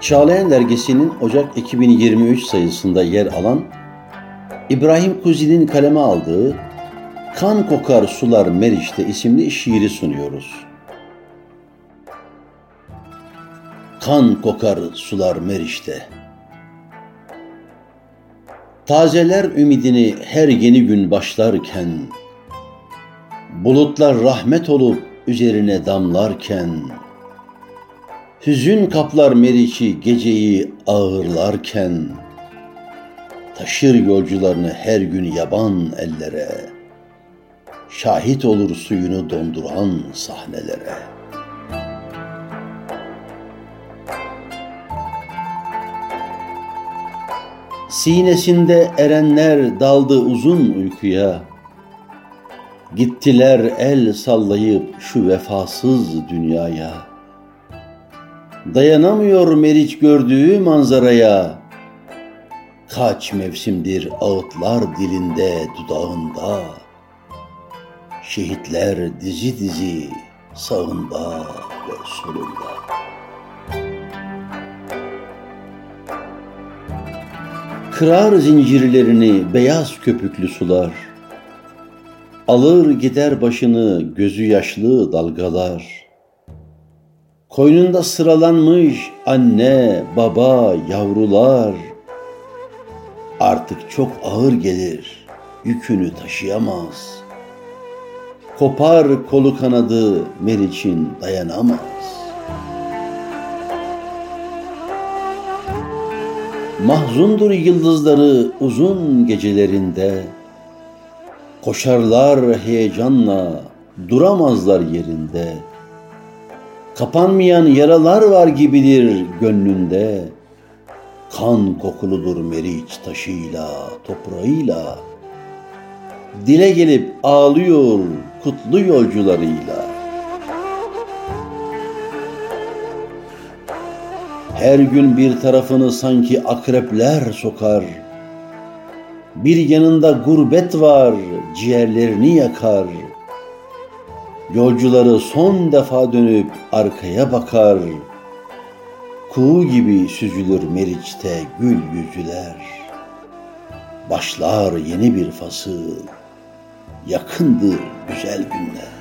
Çağlayan Dergisi'nin Ocak 2023 sayısında yer alan İbrahim Kuzi'nin kaleme aldığı Kan Kokar Sular Meriç'te isimli şiiri sunuyoruz. Kan kokar sular Meriç'te. Tazeler ümidini her yeni gün başlarken, bulutlar rahmet olup üzerine damlarken, hüzün kaplar Meriç'i geceyi ağırlarken, taşır yolcularını her gün yaban ellere, şahit olur suyunu donduran sahnelere.'' Sinesinde erenler daldı uzun uykuya. Gittiler el sallayıp şu vefasız dünyaya. Dayanamıyor Meriç gördüğü manzaraya. Kaç mevsimdir ağıtlar dilinde dudağında. Şehitler dizi dizi sağında ve solunda. Kırar zincirlerini beyaz köpüklü sular. Alır gider başını gözü yaşlı dalgalar. Koynunda sıralanmış anne, baba, yavrular. Artık çok ağır gelir, yükünü taşıyamaz. Kopar kolu kanadı Meriç'in dayanamaz. Mahzundur yıldızları uzun gecelerinde Koşarlar heyecanla duramazlar yerinde Kapanmayan yaralar var gibidir gönlünde Kan kokuludur meriç taşıyla, toprağıyla Dile gelip ağlıyor kutlu yolcularıyla Her gün bir tarafını sanki akrepler sokar. Bir yanında gurbet var, ciğerlerini yakar. Yolcuları son defa dönüp arkaya bakar. Kuğu gibi süzülür Meriç'te gül yüzüler. Başlar yeni bir fasıl, yakındır güzel günler.